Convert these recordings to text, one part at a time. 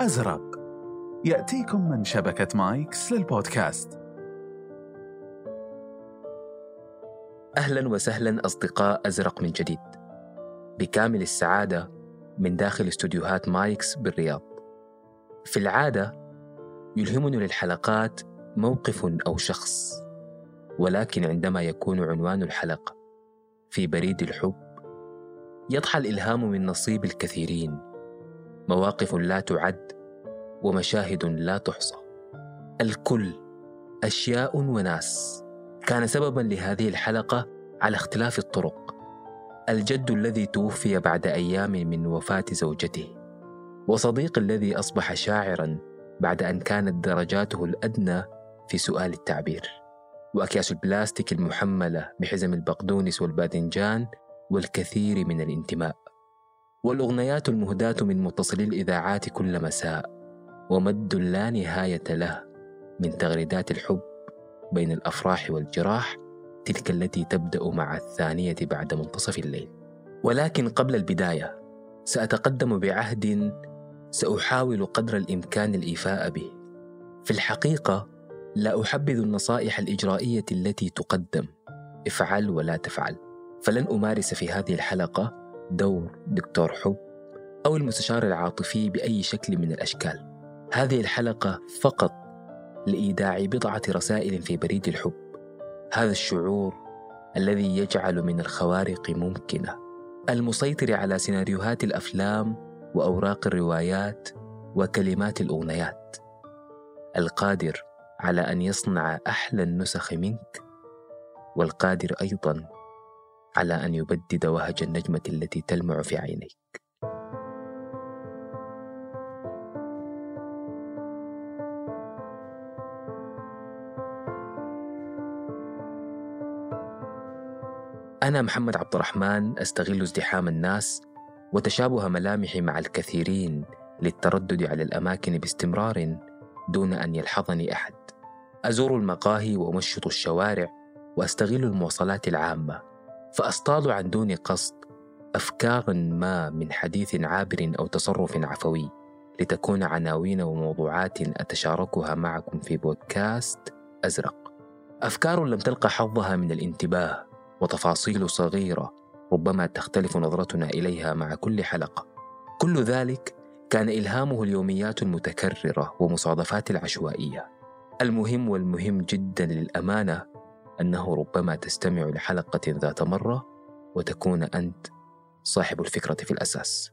أزرق. يأتيكم من شبكة مايكس للبودكاست. أهلا وسهلا أصدقاء أزرق من جديد. بكامل السعادة من داخل استوديوهات مايكس بالرياض. في العادة يلهمني للحلقات موقف أو شخص ولكن عندما يكون عنوان الحلقة في بريد الحب يضحى الإلهام من نصيب الكثيرين. مواقف لا تعد ومشاهد لا تحصى. الكل أشياء وناس. كان سببا لهذه الحلقة على اختلاف الطرق. الجد الذي توفي بعد أيام من وفاة زوجته. وصديق الذي أصبح شاعرا بعد أن كانت درجاته الأدنى في سؤال التعبير. وأكياس البلاستيك المحملة بحزم البقدونس والباذنجان والكثير من الانتماء. والأغنيات المهداة من متصلي الإذاعات كل مساء ومد لا نهاية له من تغريدات الحب بين الأفراح والجراح تلك التي تبدأ مع الثانية بعد منتصف الليل. ولكن قبل البداية سأتقدم بعهد سأحاول قدر الإمكان الإيفاء به. في الحقيقة لا أحبذ النصائح الإجرائية التي تقدم. افعل ولا تفعل. فلن أمارس في هذه الحلقة دور دكتور حب أو المستشار العاطفي بأي شكل من الأشكال. هذه الحلقة فقط لإيداع بضعة رسائل في بريد الحب. هذا الشعور الذي يجعل من الخوارق ممكنة. المسيطر على سيناريوهات الأفلام وأوراق الروايات وكلمات الأغنيات. القادر على أن يصنع أحلى النسخ منك والقادر أيضا على أن يبدد وهج النجمة التي تلمع في عينيك أنا محمد عبد الرحمن أستغل ازدحام الناس وتشابه ملامحي مع الكثيرين للتردد على الأماكن باستمرار دون أن يلحظني أحد. أزور المقاهي وأمشط الشوارع وأستغل المواصلات العامة فأصطاد عن دون قصد أفكارا ما من حديث عابر أو تصرف عفوي لتكون عناوين وموضوعات أتشاركها معكم في بودكاست أزرق. أفكار لم تلقى حظها من الانتباه وتفاصيل صغيرة ربما تختلف نظرتنا إليها مع كل حلقة. كل ذلك كان إلهامه اليوميات المتكررة ومصادفات العشوائية. المهم والمهم جدا للأمانة أنه ربما تستمع لحلقة ذات مرة وتكون أنت صاحب الفكرة في الأساس.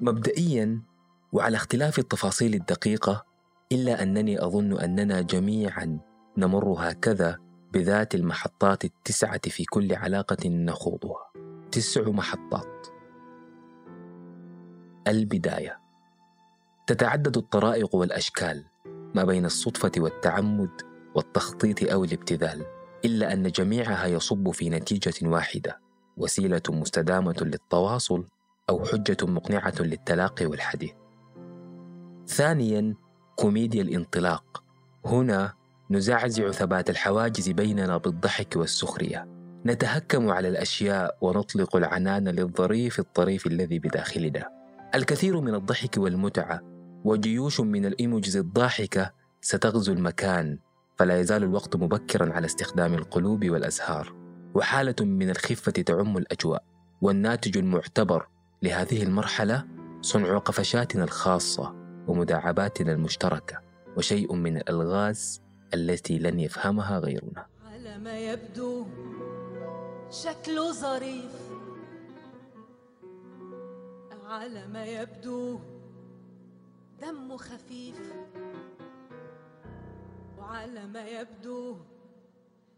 مبدئيا وعلى اختلاف التفاصيل الدقيقة إلا أنني أظن أننا جميعا نمر هكذا بذات المحطات التسعة في كل علاقة نخوضها تسع محطات البداية تتعدد الطرائق والأشكال ما بين الصدفة والتعمد والتخطيط أو الابتذال إلا أن جميعها يصب في نتيجة واحدة وسيلة مستدامة للتواصل أو حجة مقنعة للتلاقي والحديث. ثانياً كوميديا الانطلاق. هنا نزعزع ثبات الحواجز بيننا بالضحك والسخرية. نتهكم على الأشياء ونطلق العنان للظريف الطريف الذي بداخلنا. الكثير من الضحك والمتعة وجيوش من الإيموجز الضاحكة ستغزو المكان فلا يزال الوقت مبكرا على استخدام القلوب والأزهار وحالة من الخفة تعم الأجواء والناتج المعتبر لهذه المرحلة صنع قفشاتنا الخاصة ومداعباتنا المشتركة وشيء من الألغاز التي لن يفهمها غيرنا على ما يبدو شكله ظريف. على ما يبدو دمه خفيف. وعلى ما يبدو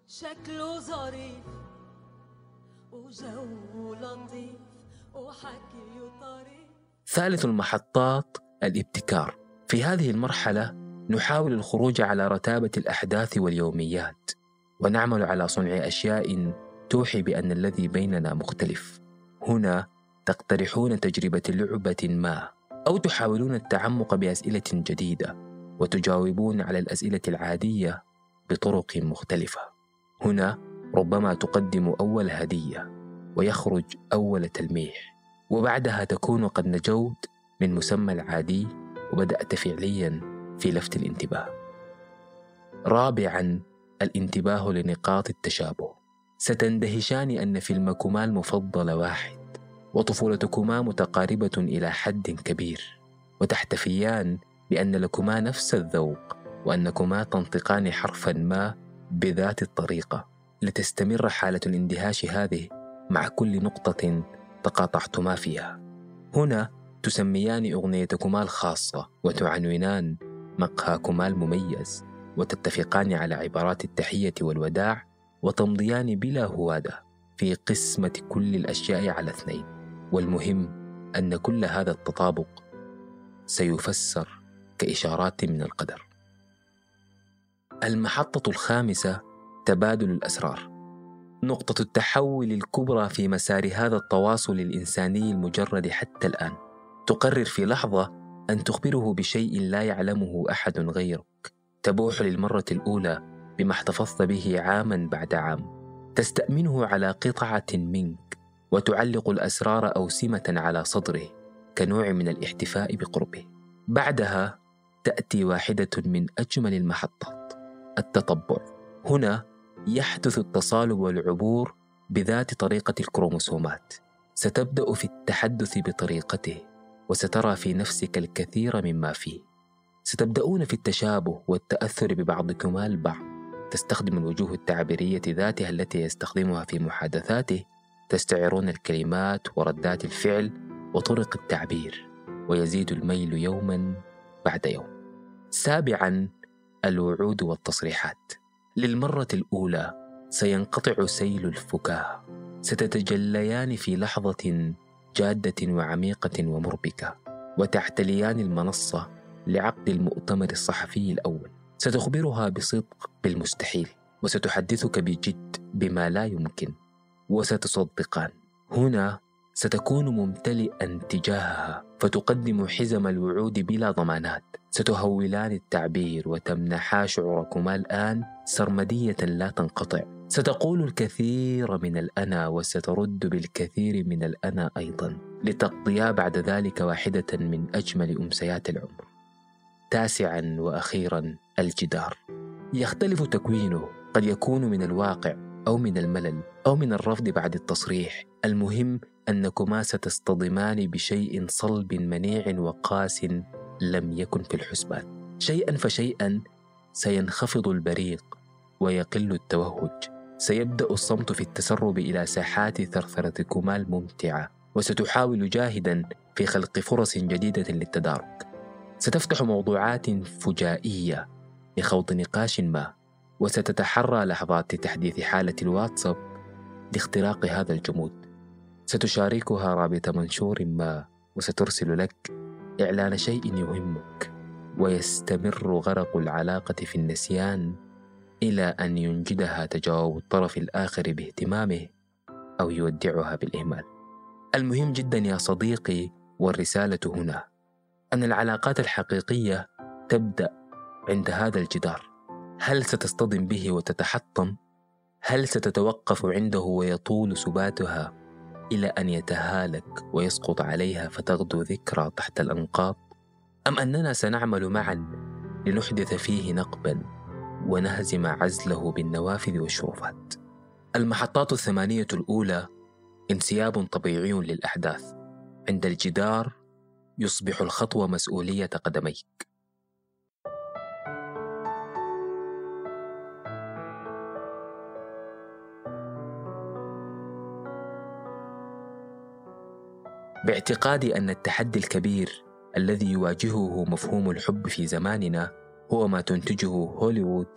شكله ظريف. وجو لطيف ثالث المحطات الابتكار. في هذه المرحلة نحاول الخروج على رتابة الأحداث واليوميات ونعمل على صنع أشياء توحي بأن الذي بيننا مختلف. هنا تقترحون تجربة لعبة ما أو تحاولون التعمق بأسئلة جديدة وتجاوبون على الأسئلة العادية بطرق مختلفة. هنا ربما تقدم أول هدية ويخرج أول تلميح وبعدها تكون قد نجوت من مسمى العادي وبدأت فعليا في لفت الانتباه. رابعا الانتباه لنقاط التشابه. ستندهشان أن فيلمكما المفضل واحد وطفولتكما متقاربة إلى حد كبير وتحتفيان بأن لكما نفس الذوق وأنكما تنطقان حرفا ما بذات الطريقة. لتستمر حالة الاندهاش هذه مع كل نقطة تقاطعتما فيها. هنا تسميان أغنيتكما الخاصة وتعنونان مقهاكما المميز وتتفقان على عبارات التحية والوداع وتمضيان بلا هوادة في قسمة كل الأشياء على اثنين والمهم أن كل هذا التطابق سيفسر كإشارات من القدر. المحطة الخامسة تبادل الأسرار. نقطة التحول الكبرى في مسار هذا التواصل الإنساني المجرد حتى الآن تقرر في لحظة أن تخبره بشيء لا يعلمه أحد غيرك. تبوح للمرة الأولى بما احتفظت به عاما بعد عام. تستأمنه على قطعة منك وتعلق الأسرار أوسمة على صدره كنوع من الاحتفاء بقربه. بعدها تأتي واحدة من أجمل المحطات التطبع. هنا يحدث التصالب والعبور بذات طريقة الكروموسومات. ستبدأ في التحدث بطريقته وسترى في نفسك الكثير مما فيه. ستبدأون في التشابه والتأثر ببعضكما البعض. تستخدم الوجوه التعبيرية ذاتها التي يستخدمها في محادثاته تستعرون الكلمات وردات الفعل وطرق التعبير ويزيد الميل يوما بعد يوم. سابعا الوعود والتصريحات. للمرة الأولى سينقطع سيل الفكاهة. ستتجليان في لحظة جادة وعميقة ومربكة وتعتليان المنصة لعقد المؤتمر الصحفي الأول. ستخبرها بصدق بالمستحيل وستحدثك بجد بما لا يمكن وستصدقان. هنا ستكون ممتلئا تجاهها فتقدم حزم الوعود بلا ضمانات. ستهولان التعبير وتمنحا شعوركما الآن سرمدية لا تنقطع. ستقول الكثير من الأنا وسترد بالكثير من الأنا أيضا. لتقضيا بعد ذلك واحدة من أجمل أمسيات العمر. تاسعا وأخيرا الجدار. يختلف تكوينه قد يكون من الواقع أو من الملل أو من الرفض بعد التصريح. المهم أنكما ستصطدمان بشيء صلب منيع وقاس لم يكن في الحسبان. شيئا فشيئا سينخفض البريق ويقل التوهج. سيبدأ الصمت في التسرب إلى ساحات ثرثرتكما الممتعة وستحاول جاهدا في خلق فرص جديدة للتدارك. ستفتح موضوعات فجائية لخوض نقاش ما وستتحرى لحظات تحديث حالة الواتساب لاختراق هذا الجمود ستشاركها رابط منشور ما وسترسل لك إعلان شيء يهمك ويستمر غرق العلاقة في النسيان إلى أن ينجدها تجاوب الطرف الآخر باهتمامه أو يودعها بالإهمال. المهم جدا يا صديقي والرسالة هنا أن العلاقات الحقيقية تبدأ عند هذا الجدار. هل ستصطدم به وتتحطم؟ هل ستتوقف عنده ويطول سباتها إلى أن يتهالك ويسقط عليها فتغدو ذكرى تحت الأنقاض؟ أم أننا سنعمل معا لنحدث فيه نقبا ونهزم عزله بالنوافذ والشرفات؟ المحطات الثمانية الأولى انسياب طبيعي للأحداث عند الجدار يصبح الخطوة مسؤولية قدميك. باعتقادي أن التحدي الكبير الذي يواجهه مفهوم الحب في زماننا هو ما تنتجه هوليوود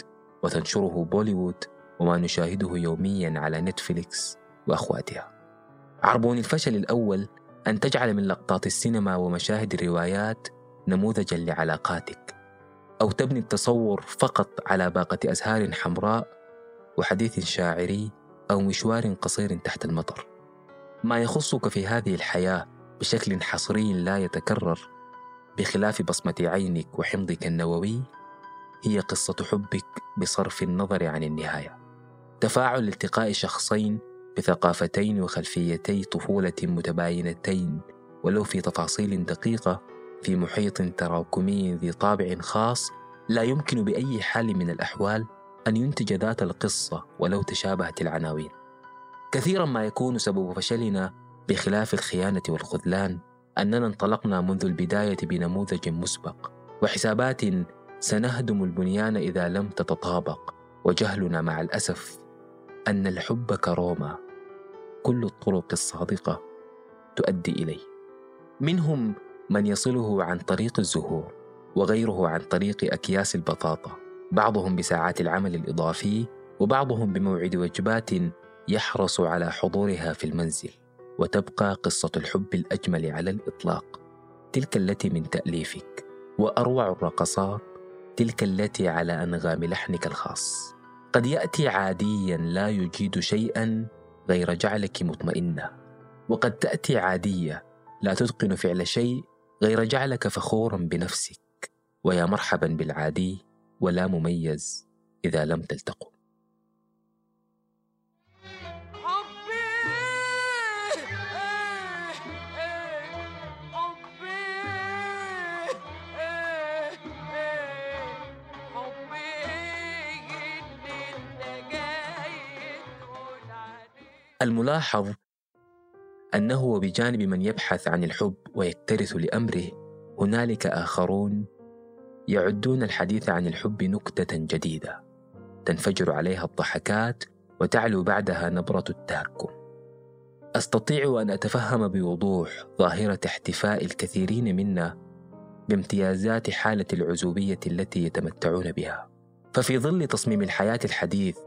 وتنشره بوليوود وما نشاهده يوميا على نتفليكس وأخواتها. عربون الفشل الأول أن تجعل من لقطات السينما ومشاهد الروايات نموذجا لعلاقاتك أو تبني التصور فقط على باقة أزهار حمراء وحديث شاعري أو مشوار قصير تحت المطر. ما يخصك في هذه الحياة بشكل حصري لا يتكرر بخلاف بصمة عينك وحمضك النووي هي قصة حبك بصرف النظر عن النهاية. تفاعل التقاء شخصين بثقافتين وخلفيتي طفولة متباينتين ولو في تفاصيل دقيقة في محيط تراكمي ذي طابع خاص لا يمكن بأي حال من الأحوال أن ينتج ذات القصة ولو تشابهت العناوين. كثيرا ما يكون سبب فشلنا بخلاف الخيانة والخذلان أننا انطلقنا منذ البداية بنموذج مسبق وحسابات سنهدم البنيان إذا لم تتطابق وجهلنا مع الأسف أن الحب كروما كل الطرق الصادقة تؤدي إليه. منهم من يصله عن طريق الزهور وغيره عن طريق أكياس البطاطا. بعضهم بساعات العمل الإضافي وبعضهم بموعد وجبات يحرص على حضورها في المنزل. وتبقى قصة الحب الأجمل على الإطلاق. تلك التي من تأليفك. وأروع الرقصات تلك التي على أنغام لحنك الخاص. قد يأتي عاديا لا يجيد شيئا غير جعلك مطمئنة وقد تأتي عادية لا تتقن فعل شيء غير جعلك فخورا بنفسك. ويا مرحبا بالعادي ولا مميز إذا لم تلتقوا الملاحظ أنه بجانب من يبحث عن الحب ويكترث لأمره هنالك آخرون يعدون الحديث عن الحب نكتة جديدة تنفجر عليها الضحكات وتعلو بعدها نبرة التهكم. أستطيع أن أتفهم بوضوح ظاهرة احتفاء الكثيرين منا بامتيازات حالة العزوبية التي يتمتعون بها. ففي ظل تصميم الحياة الحديث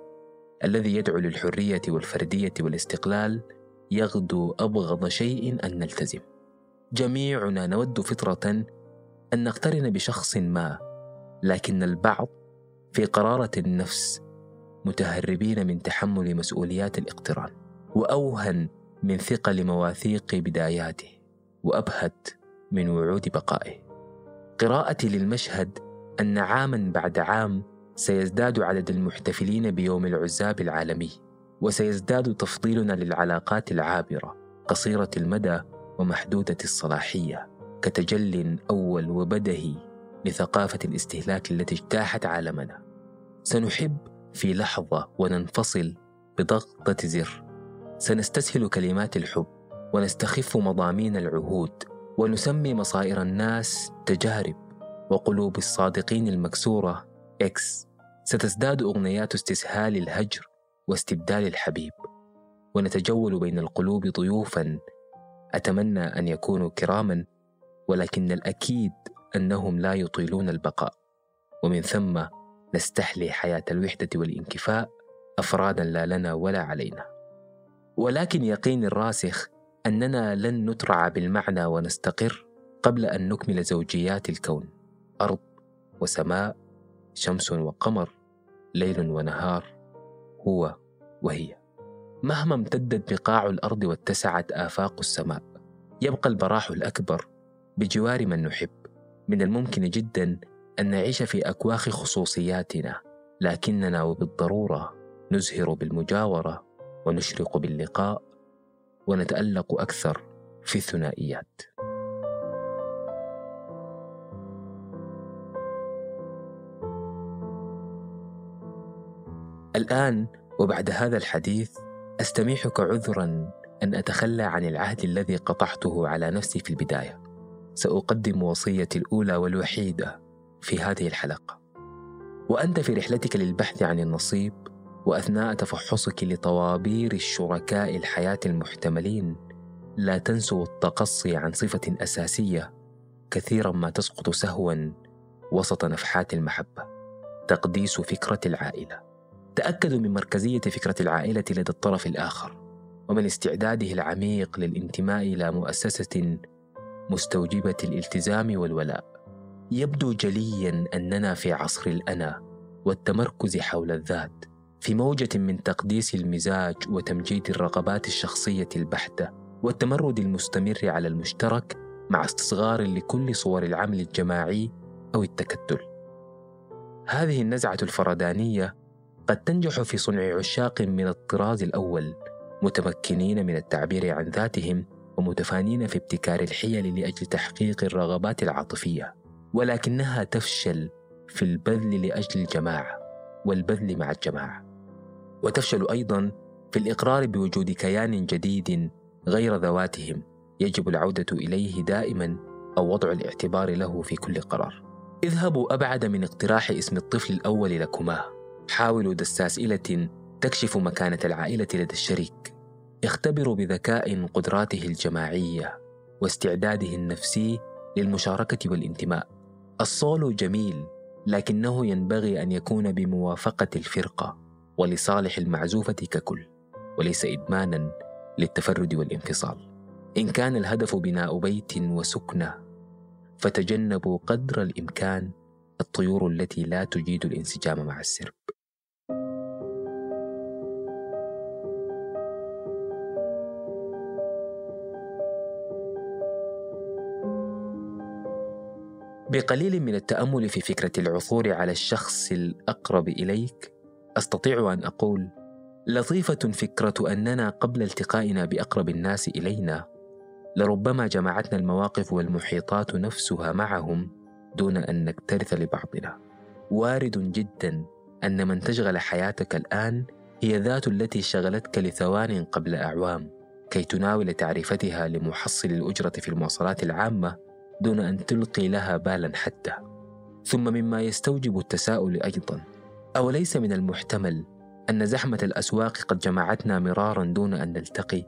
الذي يدعو للحرية والفردية والاستقلال يغدو أبغض شيء أن نلتزم. جميعنا نود فطرة أن نقترن بشخص ما لكن البعض في قرارة النفس متهربين من تحمل مسؤوليات الاقتران وأوهن من ثقل مواثيق بداياته وأبهت من وعود بقائه. قراءتي للمشهد أن عاما بعد عام سيزداد عدد المحتفلين بيوم العزاب العالمي وسيزداد تفضيلنا للعلاقات العابرة قصيرة المدى ومحدودة الصلاحية كتجل أول وبدهي لثقافة الاستهلاك التي اجتاحت عالمنا. سنحب في لحظة وننفصل بضغطة زر. سنستسهل كلمات الحب ونستخف مضامين العهود ونسمي مصائر الناس تجارب وقلوب الصادقين المكسورة إكس. ستزداد أغنيات استسهال الهجر واستبدال الحبيب ونتجول بين القلوب ضيوفا. أتمنى أن يكونوا كراما ولكن الأكيد أنهم لا يطيلون البقاء. ومن ثم نستحلي حياة الوحدة والانكفاء أفرادا لا لنا ولا علينا. ولكن يقين الراسخ أننا لن نترعى بالمعنى ونستقر قبل أن نكمل زوجيات الكون أرض وسماء شمس وقمر ليل ونهار هو وهي. مهما امتدت بقاع الأرض واتسعت آفاق السماء يبقى البراح الأكبر بجوار من نحب. من الممكن جدا أن نعيش في أكواخ خصوصياتنا لكننا وبالضرورة نزهر بالمجاورة ونشرق باللقاء ونتألق أكثر في الثنائيات. الآن وبعد هذا الحديث أستميحك عذرا أن أتخلى عن العهد الذي قطعته على نفسي في البداية. سأقدم وصيتي الأولى والوحيدة في هذه الحلقة. وأنت في رحلتك للبحث عن النصيب وأثناء تفحصك لطوابير الشركاء الحياة المحتملين لا تنسوا التقصي عن صفة أساسية كثيرا ما تسقط سهوا وسط نفحات المحبة. تقديس فكرة العائلة. تأكدوا من مركزية فكرة العائلة لدى الطرف الآخر ومن استعداده العميق للانتماء إلى مؤسسة مستوجبة الالتزام والولاء. يبدو جليا أننا في عصر الأنا والتمركز حول الذات، في موجة من تقديس المزاج وتمجيد الرغبات الشخصية البحتة، والتمرد المستمر على المشترك مع استصغار لكل صور العمل الجماعي أو التكتل. هذه النزعة الفردانية قد تنجح في صنع عشاق من الطراز الأول متمكنين من التعبير عن ذاتهم ومتفانين في ابتكار الحيل لأجل تحقيق الرغبات العاطفية. ولكنها تفشل في البذل لأجل الجماعة والبذل مع الجماعة. وتفشل أيضا في الإقرار بوجود كيان جديد غير ذواتهم يجب العودة إليه دائما أو وضع الاعتبار له في كل قرار. اذهبوا أبعد من اقتراح اسم الطفل الأول لكما. حاولوا دس اسئله تكشف مكانة العائلة لدى الشريك. يختبر بذكاء قدراته الجماعية واستعداده النفسي للمشاركة والانتماء. الصولو جميل لكنه ينبغي أن يكون بموافقة الفرقة ولصالح المعزوفة ككل وليس إدمانا للتفرد والانفصال. إن كان الهدف بناء بيت وسكنة فتجنبوا قدر الإمكان الطيور التي لا تجيد الانسجام مع السرب. بقليل من التأمل في فكرة العثور على الشخص الأقرب إليك أستطيع أن أقول لطيفة فكرة أننا قبل التقائنا بأقرب الناس إلينا لربما جمعتنا المواقف والمحيطات نفسها معهم دون أن نكترث لبعضنا. وارد جدا أن من تشغل حياتك الآن هي ذات التي شغلتك لثوان قبل أعوام كي تناول تعريفتها لمحصل الأجرة في المواصلات العامة دون أن تلقي لها بالا حتى. ثم مما يستوجب التساؤل أيضا. أوليس من المحتمل أن زحمة الأسواق قد جمعتنا مرارا دون أن نلتقي؟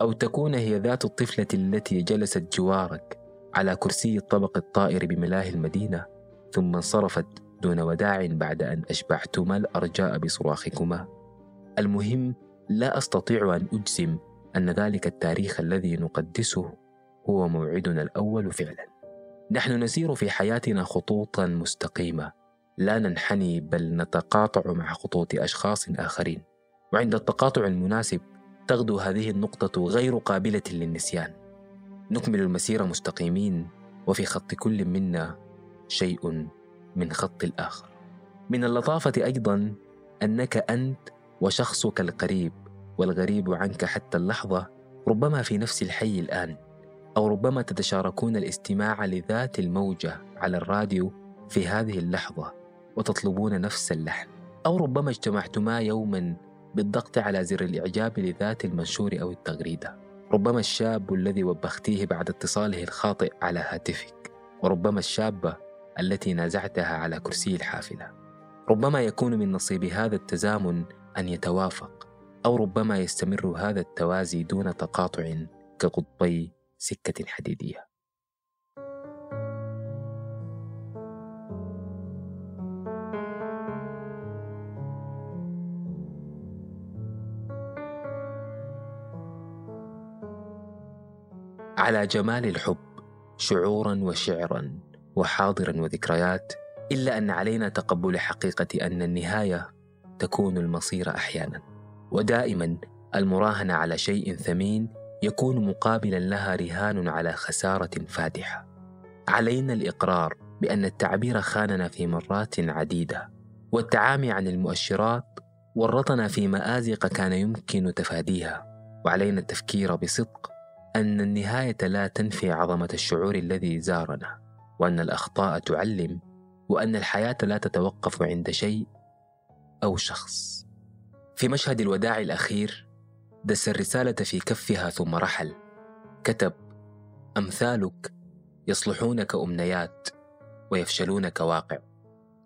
أو تكون هي ذات الطفلة التي جلست جوارك على كرسي الطبق الطائر بملاهي المدينة ثم انصرفت دون وداع بعد أن أشبعتما الأرجاء بصراخكما؟ المهم لا أستطيع أن أجزم أن ذلك التاريخ الذي نقدسه هو موعدنا الأول فعلا. نحن نسير في حياتنا خطوطا مستقيمة. لا ننحني بل نتقاطع مع خطوط أشخاص آخرين. وعند التقاطع المناسب تغدو هذه النقطة غير قابلة للنسيان. نكمل المسيره مستقيمين وفي خط كل منا شيء من خط الآخر. من اللطافة أيضا أنك أنت وشخصك القريب والغريب عنك حتى اللحظة ربما في نفس الحي الآن. أو ربما تتشاركون الاستماع لذات الموجة على الراديو في هذه اللحظة وتطلبون نفس اللحن. أو ربما اجتمعتما يوما بالضغط على زر الإعجاب لذات المنشور أو التغريدة. ربما الشاب الذي وبختيه بعد اتصاله الخاطئ على هاتفك. وربما الشابة التي نازعتها على كرسي الحافلة. ربما يكون من نصيب هذا التزامن أن يتوافق. أو ربما يستمر هذا التوازي دون تقاطع كقطبي سكة حديدية. على جمال الحب شعورا وشعرا وحاضرا وذكريات إلا أن علينا تقبل حقيقة أن النهاية تكون المصير أحيانا. ودائما المراهنة على شيء ثمين يكون مقابلا لها رهان على خسارة فادحة. علينا الإقرار بأن التعبير خاننا في مرات عديدة والتعامي عن المؤشرات ورطنا في مآزق كان يمكن تفاديها. وعلينا التفكير بصدق أن النهاية لا تنفي عظمة الشعور الذي زارنا وأن الأخطاء تعلم وأن الحياة لا تتوقف عند شيء أو شخص. في مشهد الوداع الأخير دس الرسالة في كفها ثم رحل. كتب أمثالك يصلحون كأمنيات ويفشلون كواقع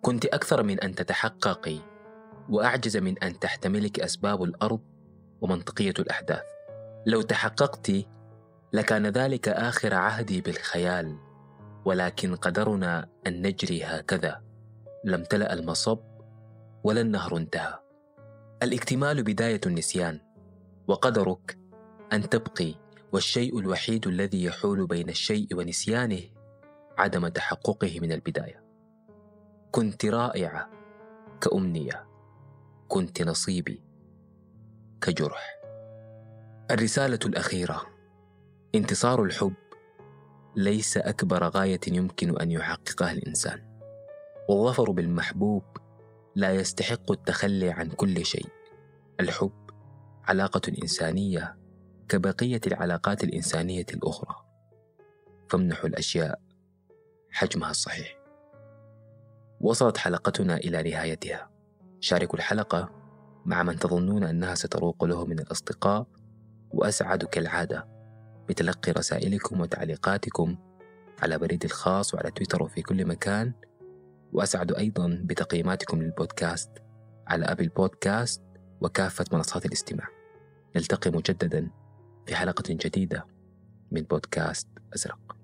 كنت أكثر من أن تتحققي وأعجز من أن تحتملك أسباب الأرض ومنطقية الأحداث. لو تحققت لكان ذلك آخر عهدي بالخيال ولكن قدرنا أن نجري هكذا. لم تلأ المصب ولا النهر انتهى. الاكتمال بداية النسيان. وقدرك أن تبقي والشيء الوحيد الذي يحول بين الشيء ونسيانه عدم تحققه من البداية. كنت رائعه كأمنية كنت نصيبي كجرح. الرسالة الأخيرة انتصار الحب ليس أكبر غاية يمكن أن يحققها الإنسان. والظفر بالمحبوب لا يستحق التخلي عن كل شيء. الحب علاقة إنسانية كبقية العلاقات الإنسانية الأخرى. فامنحوا الأشياء. حجمها الصحيح. وصلت حلقتنا إلى نهايتها. شاركوا الحلقة مع من تظنون أنها ستروق له من الأصدقاء وأسعد كالعادة بتلقي رسائلكم وتعليقاتكم على بريدي الخاص وعلى تويتر وفي كل مكان. وأسعد أيضا بتقييماتكم للبودكاست على أبل بودكاست وكافة منصات الاستماع. نلتقي مجددا في حلقة جديدة من بودكاست أزرق.